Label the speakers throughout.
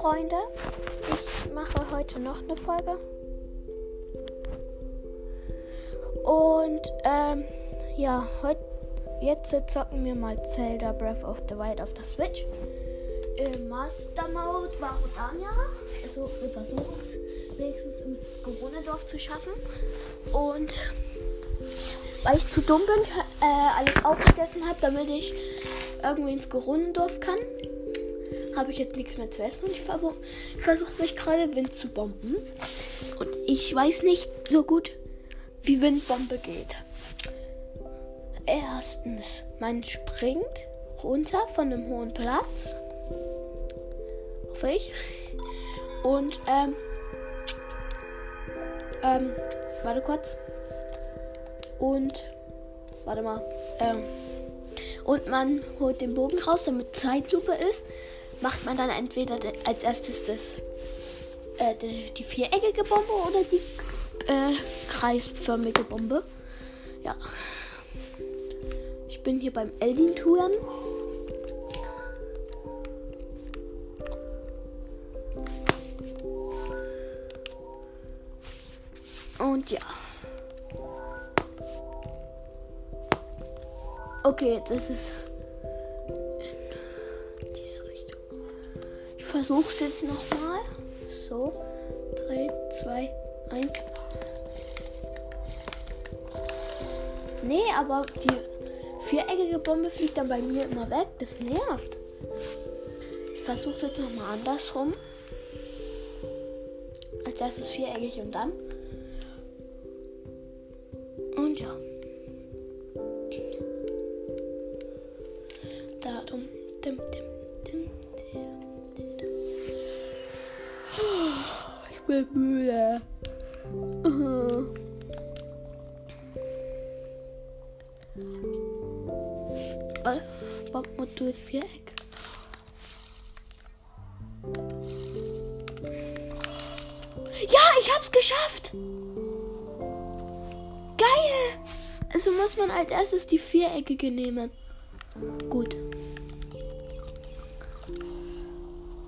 Speaker 1: Freunde. Ich mache heute noch eine Folge. Und ähm, ja, heute jetzt zocken wir mal Zelda Breath of the Wild auf der Switch. Im Master Mode war Rodania. Also wir versuchen es wenigstens ins Corona-Dorf zu schaffen. Und weil ich zu dumm bin, äh, alles aufgegessen habe, damit ich irgendwie ins Corona-Dorf kann, habe ich jetzt nichts mehr zu essen und ich, versuche mich gerade Wind zu bomben. Und ich weiß nicht so gut, wie Windbombe geht. Erstens, man springt runter von einem hohen Platz. Hoffe ich. Und, ähm, ähm, warte kurz. Und, warte mal, ähm, und man holt den Bogen raus, damit Zeitlupe ist. Macht man dann entweder als erstes das, äh, die, die viereckige Bombe oder die äh, kreisförmige Bombe. Ja. Ich bin hier beim Eldin-Touren. Und ja. Okay, das ist Versuche es jetzt nochmal. So. 3, 2, 1. Nee, aber die viereckige Bombe fliegt dann bei mir immer weg. Das nervt. Ich versuche es jetzt nochmal andersrum. Als erstes viereckig und dann. Und ja. Bin müde. Bombmodul Viereck. Ja, ich hab's geschafft! Geil! Also muss man als erstes die viereckige nehmen. Gut.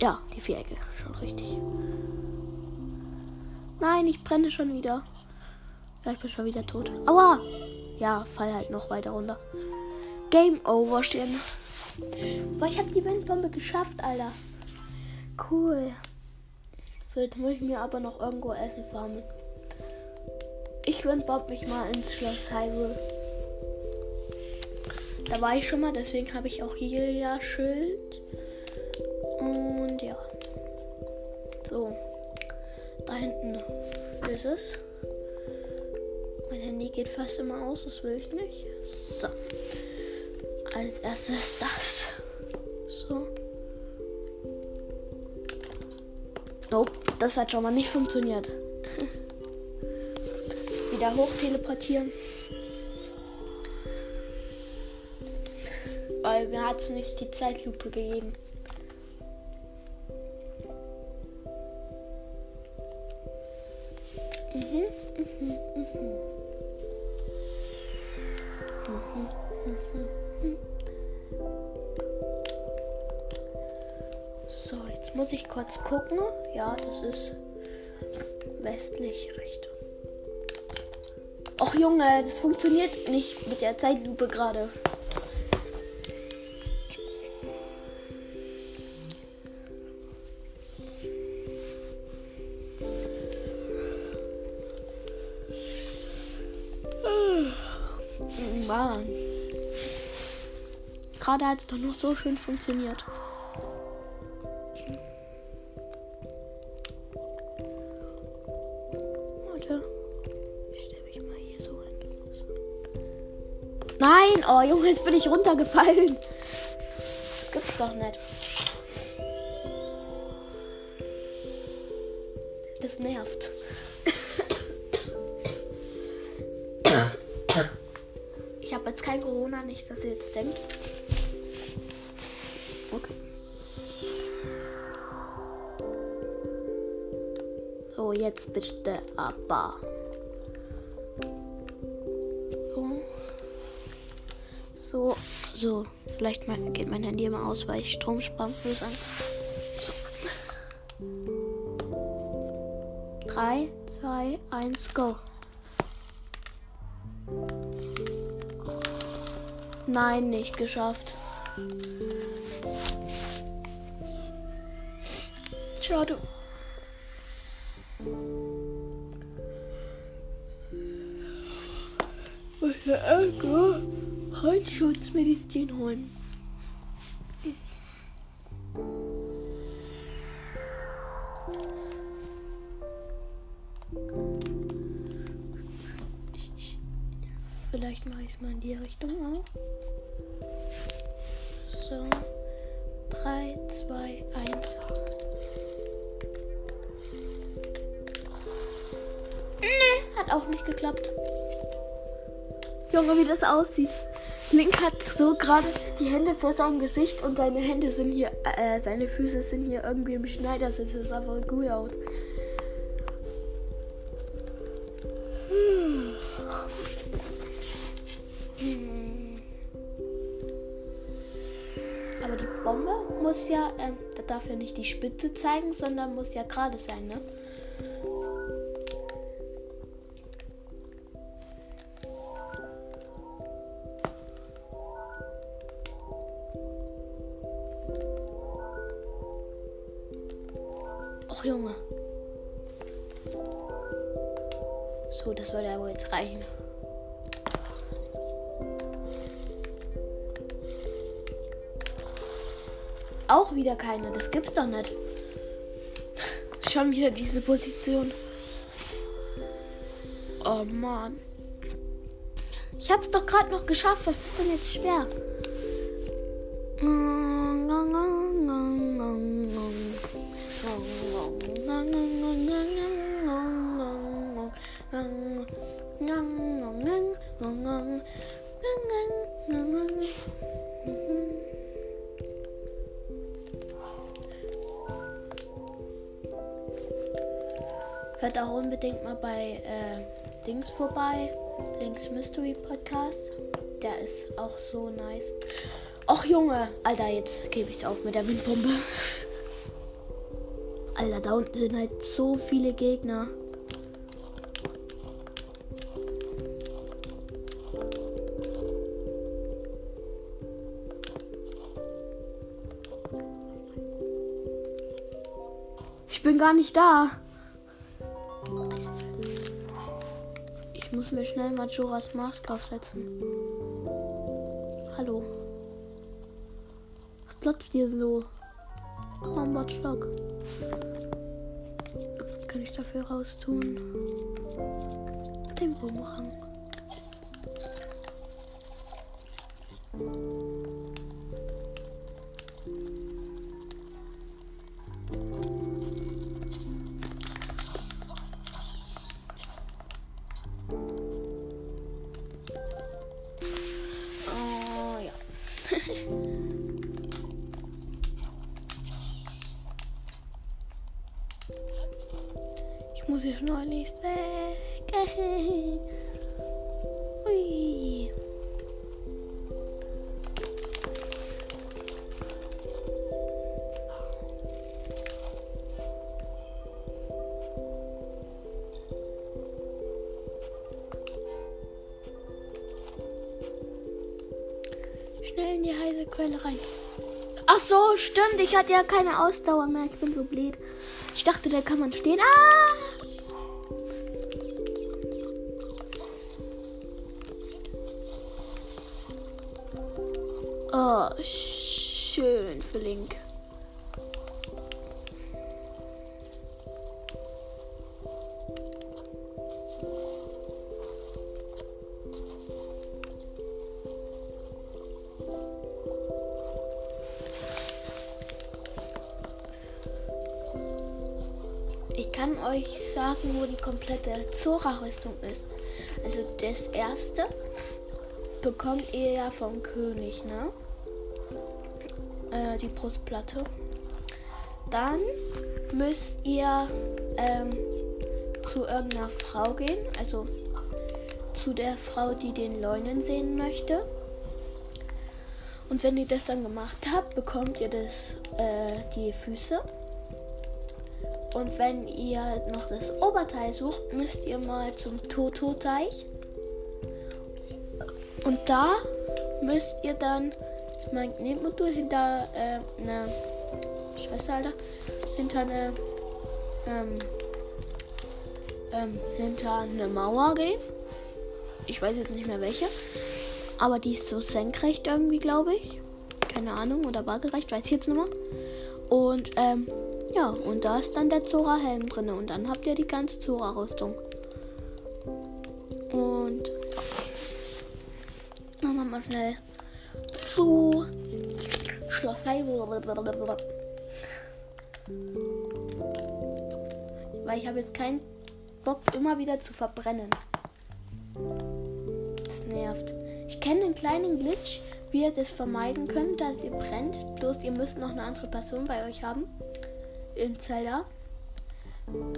Speaker 1: Ja, die Vierecke. Schon richtig. Nein, ich brenne schon wieder. Ja, ich bin schon wieder tot. Aua! Ja, fall halt noch weiter runter. Game Over stehen. Boah, ich habe die Windbombe geschafft, Alter. Cool. So, jetzt muss ich mir aber noch irgendwo Essen farmen. Ich windbomb mich mal ins Schloss Hyrule. Da war ich schon mal, deswegen habe ich auch hier ja Schild. Und ja. Hinten ist es. Mein Handy geht fast immer aus, das will ich nicht. So. Als erstes das. So. Nope, das hat schon mal nicht funktioniert. Wieder hoch teleportieren. Weil mir hat es nicht die Zeitlupe gegeben. So, jetzt muss ich kurz gucken. Ja, das ist westliche Richtung. Och Junge, das funktioniert nicht mit der Zeitlupe gerade. Mann. Gerade hat es doch noch so schön funktioniert. Warte. Ich stelle mich mal hier so hin. Nein! Oh Junge, jetzt bin ich runtergefallen. Das gibt's doch nicht. Das nervt. Ich habe jetzt kein Corona, nicht, dass ihr jetzt denkt. Jetzt bitte aber. So. So. Vielleicht mal, geht mein Handy immer aus, weil ich muss an. So. 3, 2, 1, go. Nein, nicht geschafft. Schade. Ärger? Reitschutzmedizin holen. Ich, ich, vielleicht mache ich es mal in die Richtung auch. So. 3, 2, 1. Nee, hat auch nicht geklappt. Junge, wie das aussieht. Link hat so gerade die Hände vor seinem Gesicht und seine Hände sind hier, äh, seine Füße sind hier irgendwie im Schneidersitz. Das sah voll gut aus. Aber die Bombe muss ja, äh, da darf ja nicht die Spitze zeigen, sondern muss ja gerade sein, ne? Das gibt's doch nicht. Schon wieder diese Position. Oh Mann. Ich hab's doch gerade noch geschafft. Was ist denn jetzt schwer? Hört unbedingt mal bei äh, Dings vorbei. Links Mystery Podcast. Der ist auch so nice. Och Junge, Alter, jetzt gebe ich auf mit der Windpumpe. Alter, da unten sind halt so viele Gegner. Ich bin gar nicht da. Muss mir schnell Majoras Mask aufsetzen. Hallo. Was glotzt ihr so? Komm am Bordstock. Was kann ich dafür raustun? Den Bumerang. Quelle rein. Ach so, stimmt. Ich hatte ja keine Ausdauer mehr. Ich bin so blöd. Ich dachte, da kann man stehen. Ah! Kann euch sagen, wo die komplette Zora-Rüstung ist. Also das erste bekommt ihr ja vom König, ne? Äh, die Brustplatte. Dann müsst ihr ähm, zu irgendeiner Frau gehen, also zu der Frau, die den Leunen sehen möchte. Und wenn ihr das dann gemacht habt, bekommt ihr das, äh, die Füße. Und wenn ihr noch das Oberteil sucht, müsst ihr mal zum Toto-Teich. Und da müsst ihr dann das Magnetmodul hinter äh, eine Schwester, Alter, hinter eine ähm, ähm, hinter eine Mauer gehen. Ich weiß jetzt nicht mehr welche. Aber die ist so senkrecht irgendwie, glaube ich. Keine Ahnung. Oder waagerecht, weiß ich jetzt nicht mehr. Und, ähm, ja, und da ist dann der Zora-Helm drin. Und dann habt ihr die ganze Zora-Rüstung. Und, machen wir mal schnell zu Schloss Weil ich habe jetzt keinen Bock, immer wieder zu verbrennen. Das nervt. Ich kenne einen kleinen Glitch, wie ihr das vermeiden könnt, dass ihr brennt. Bloß ihr müsst noch eine andere Person bei euch haben. In Zelda.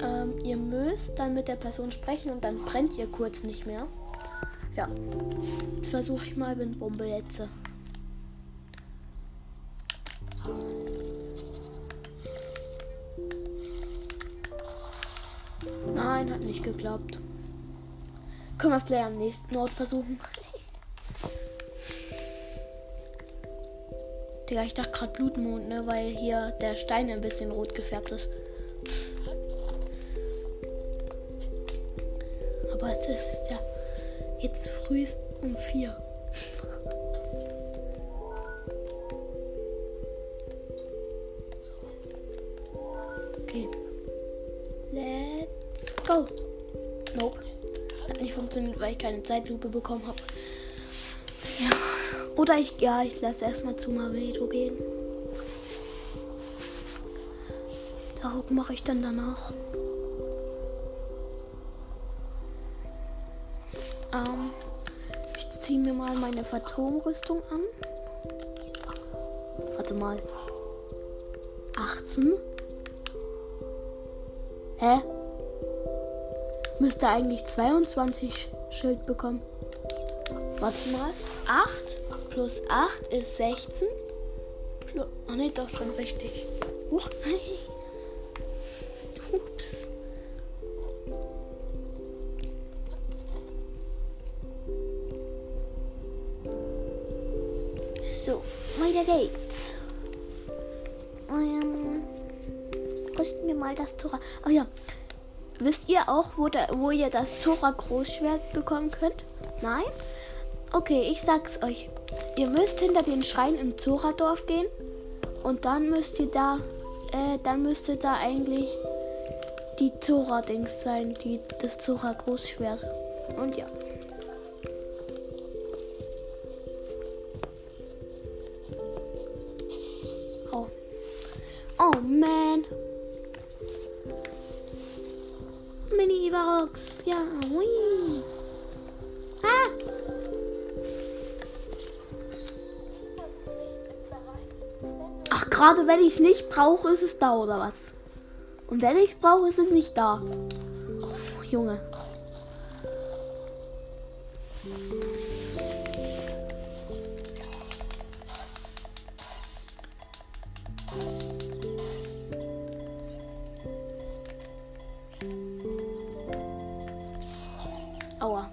Speaker 1: Ähm, ihr müsst dann mit der Person sprechen und dann brennt ihr kurz nicht mehr. Ja. Jetzt versuche ich mal mit Bombe jetzt. Nein, hat nicht geklappt. Können wir es gleich am nächsten Ort versuchen. Digga, ich dachte gerade Blutmond, ne? Weil hier der Stein ein bisschen rot gefärbt ist. Aber es ist ja jetzt frühest um vier. Okay. Let's go. Nope. Hat nicht funktioniert, weil ich keine Zeitlupe bekommen habe. Ja. Oder ich, ja, ich lasse erstmal zu Mavedo gehen. Darauf mache ich dann danach. Ähm, ich ziehe mir mal meine Phantomrüstung an. Warte mal. 18? Hä? Müsste eigentlich 22 Schild bekommen. Warte mal. 8 plus 8 ist 16. Plus, oh ne, doch schon richtig. Huch. Ups. So, weiter geht's. Ähm, rüsten wir mal das Tora. Oh ja. Wisst ihr auch, wo, da, wo ihr das Tora Großschwert bekommen könnt? Nein? Okay, ich sag's euch. Ihr müsst hinter den Schrein im Zora-Dorf gehen. Und dann müsst ihr da, äh, dann müsste da eigentlich die Zora-Dings sein, die, das Zora-Großschwert. Und ja. Gerade wenn ich es nicht brauche, ist es da oder was? Und wenn ich es brauche, ist es nicht da. Oh, Junge. Aua.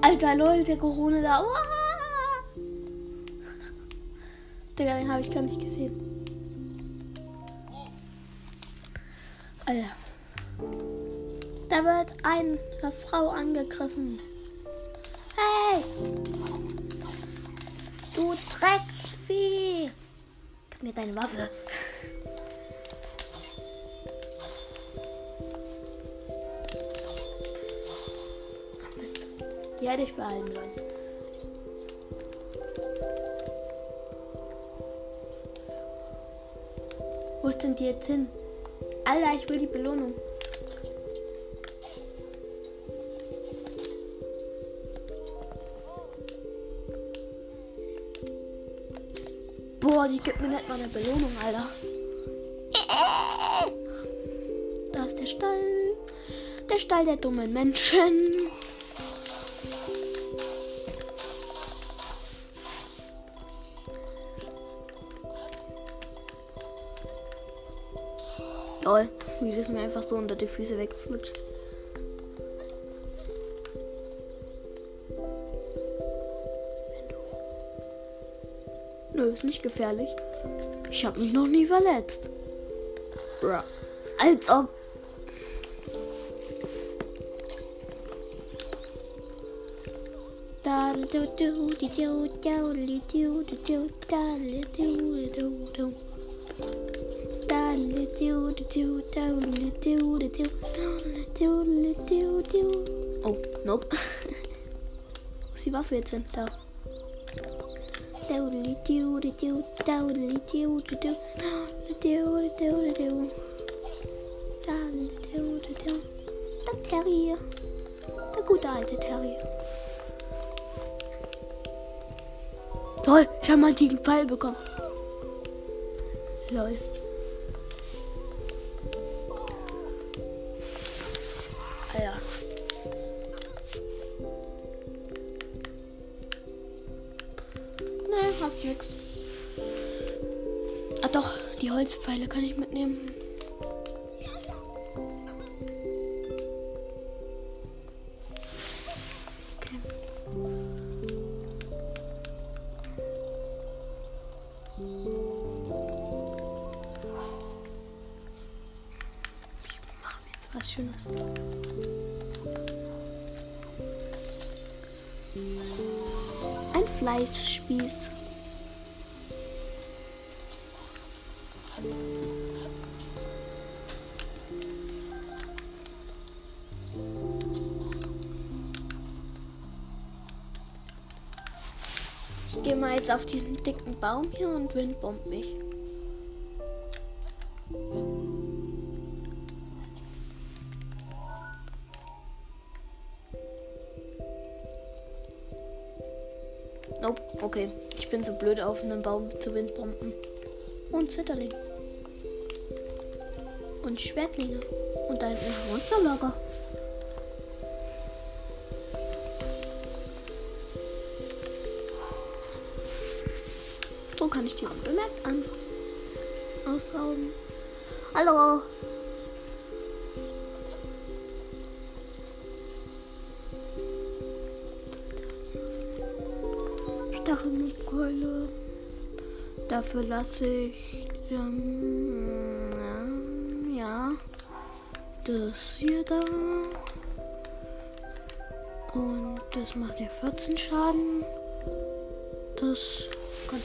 Speaker 1: Alter, der Corona da. Aua. Den habe ich gar nicht gesehen. Alter. Da wird eine Frau angegriffen. Hey! Du Drecksvieh! Gib mir deine Waffe. Mist. Die hätte ich behalten sollen. Denn die jetzt hin? Alter, ich will die Belohnung. Boah, die gibt mir nicht mal eine Belohnung, Alter. Da ist der Stall. Der Stall der dummen Menschen. Lol, wie das mir einfach so unter die Füße wegflutscht. Nö, ist nicht gefährlich. Ich habe mich noch nie verletzt. Bruh. Als ob. Oh, nope. Wo ist die Waffe jetzt hin? Da. Der Terrier. Der gute alte Terrier. Toll, ich habe mal einen Pfeil bekommen. Lol. Ah doch, die Holzpfeile kann ich mitnehmen. Ich gehe mal jetzt auf diesen dicken Baum hier und windbombt mich. Nope, okay. Ich bin so blöd auf einen Baum zu Windbomben. Und Zitterling. Und Schwertlinge. Und ein Monsterlager. Unbemerkt an. Ausrauben. Hallo. Stachelkeule. Dafür lasse ich ähm, ja das hier da. Und das macht ja 14 Schaden. Das kann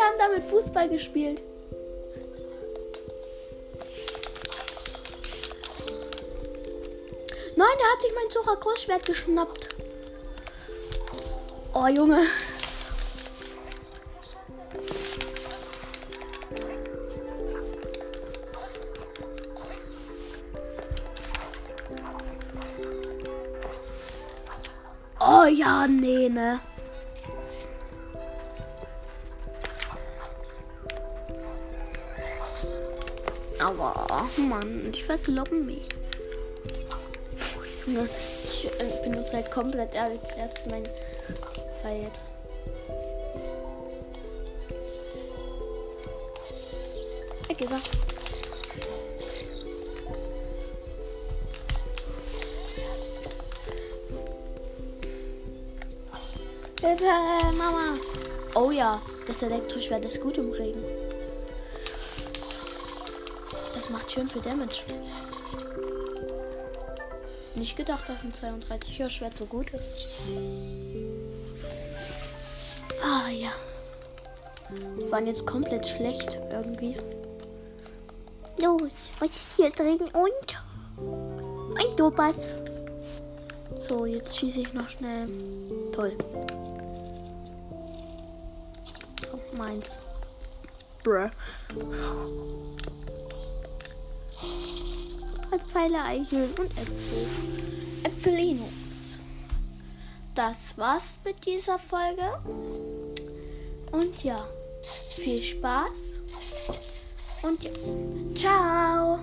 Speaker 1: Die haben damit Fußball gespielt. Nein, der hat sich mein Zucher Großschwert geschnappt. Oh, Junge. Oh ja, nee, ne. Aber, Mann, ich verkloppen mich. Ich äh, benutze halt komplett als erstes mein Pfeil jetzt. Weggesagt. Hilfe, Mama. Oh ja, das Elektroschwert ist gut im Regen. Macht schön viel Damage. Nicht gedacht, dass ein 32er Schwert so gut ist. Ah ja. Die waren jetzt komplett schlecht irgendwie. Los, was ist hier drin? Und? Ein Dopas. So, jetzt schieße ich noch schnell. Toll. Oh, meins. Bruh. Als Pfeile, Eicheln und Äpfel. Äpfelinos. Das war's mit dieser Folge. Und ja, viel Spaß. Und ja, ciao.